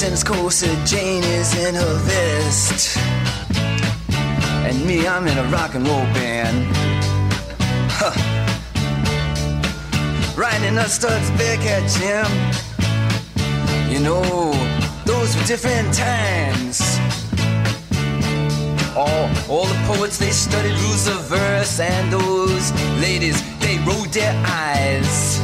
His corset, Jane is in her vest. And me, I'm in a rock and roll band. Huh. Riding a studs back at Jim. You know, those were different times. All, all the poets, they studied rules of verse, and those ladies, they rolled their eyes.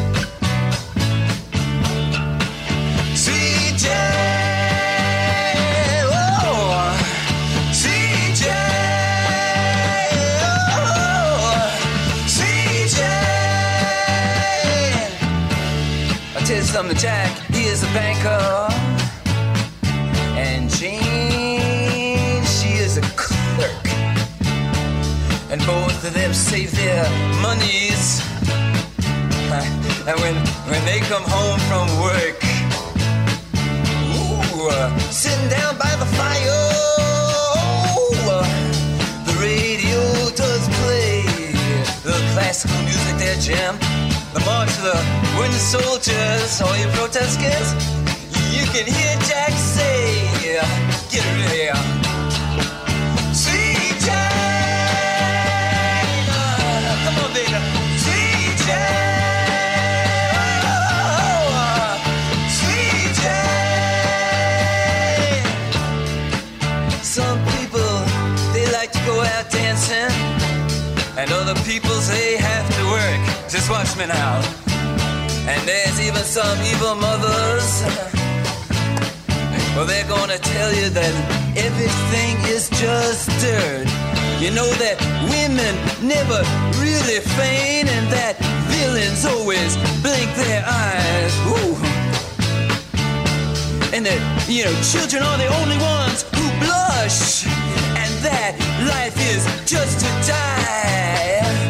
I'll tell you Jack, he is a banker. And Jane, she is a clerk. And both of them save their monies. And when, when they come home from work, ooh, uh, sitting down by the fire, uh, the radio does play the classical music there, Jim. The march of the wooden soldiers, all you protesters, you can hear Jack say, get rid of here. And other people say Just watch me now. And there's even some evil mothers. Well, they're gonna tell you that everything is just dirt. You know that women never really feign, and that villains always blink their eyes. Ooh. And that, you know, children are the only ones who blush, and that life is just to die.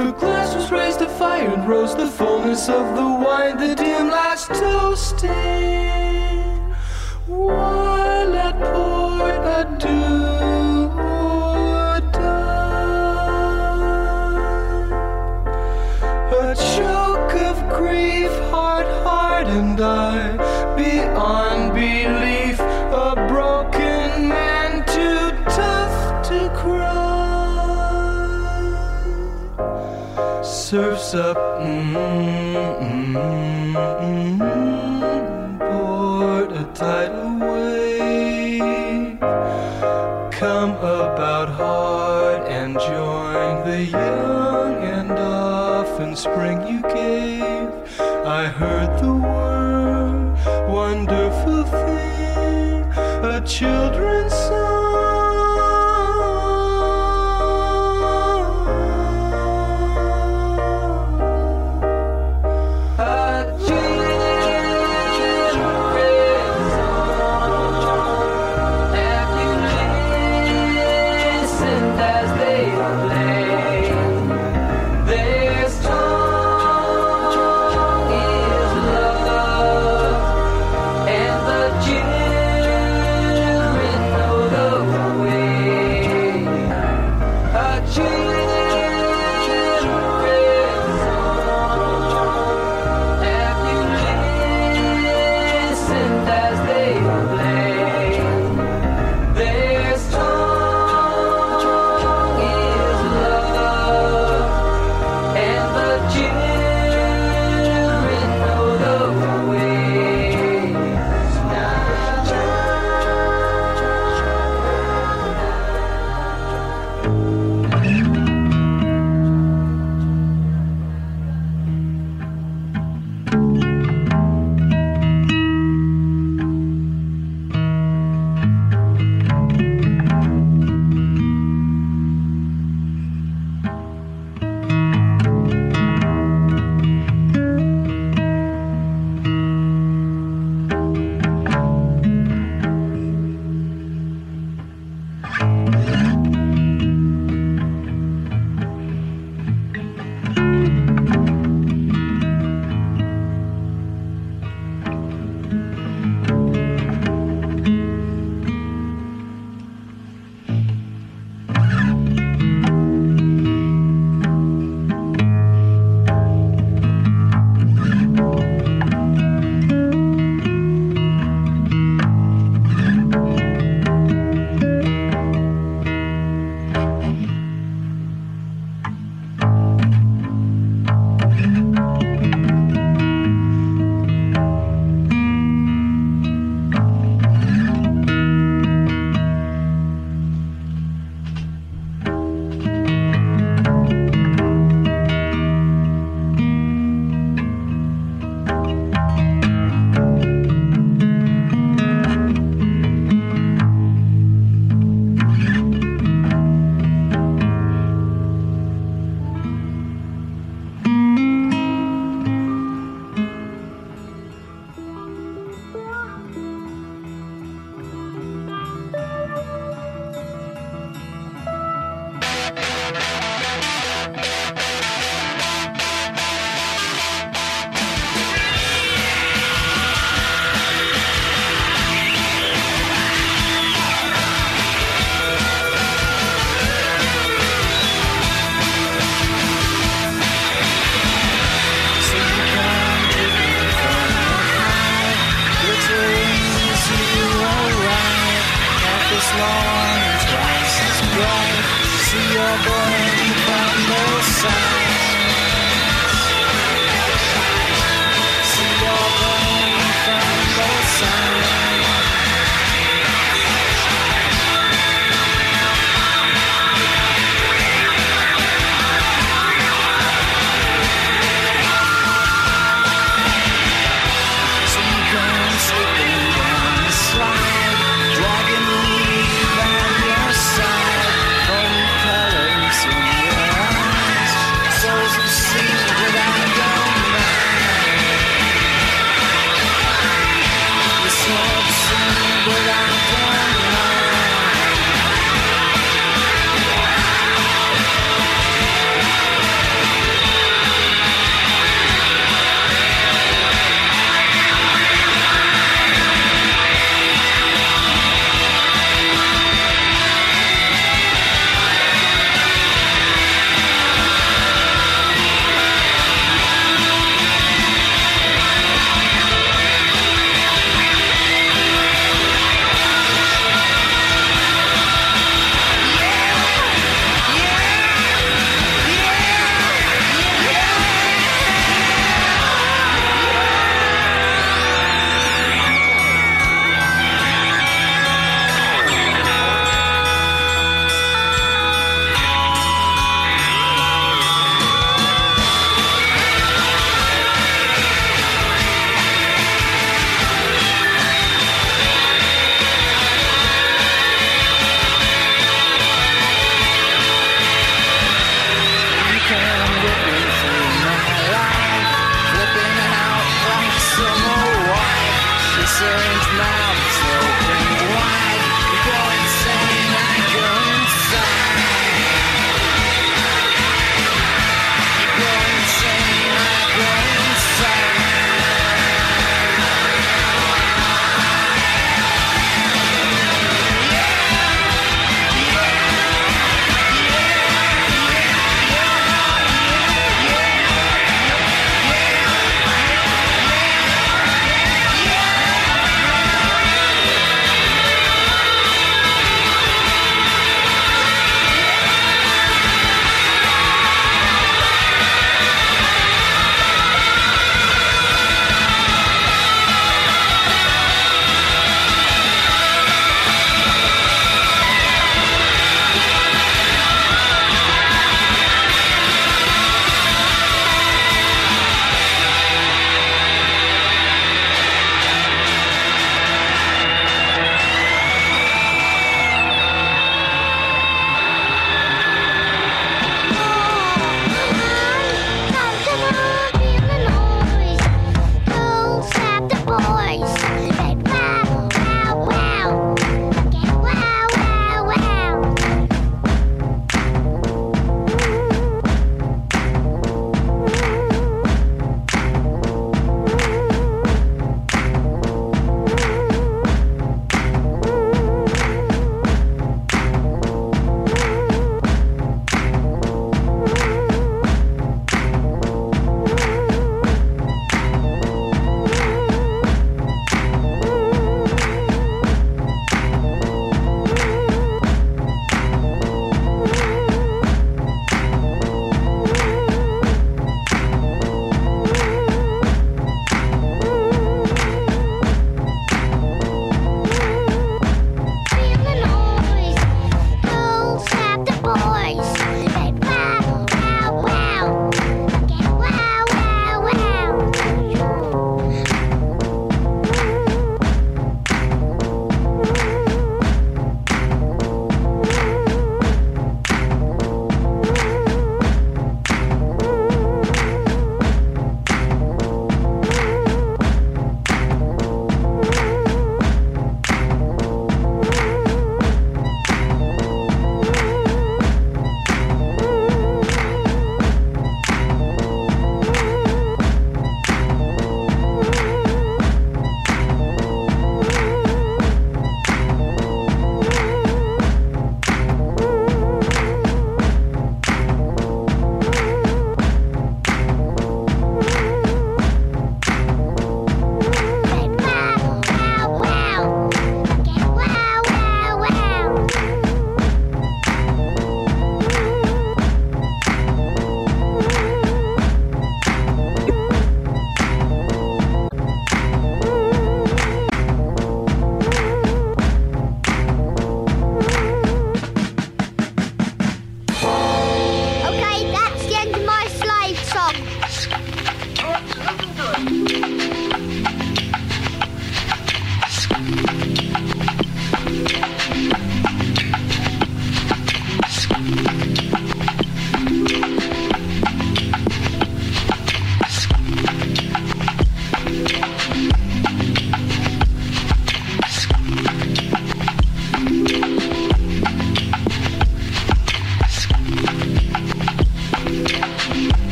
The glass was raised to fire and rose the fullness of the wine, the dim lights toasting. While Up, mm, mm, mm, board a tidal wave. Come about hard and join the young and often spring you gave. I heard the word, wonderful thing, a children's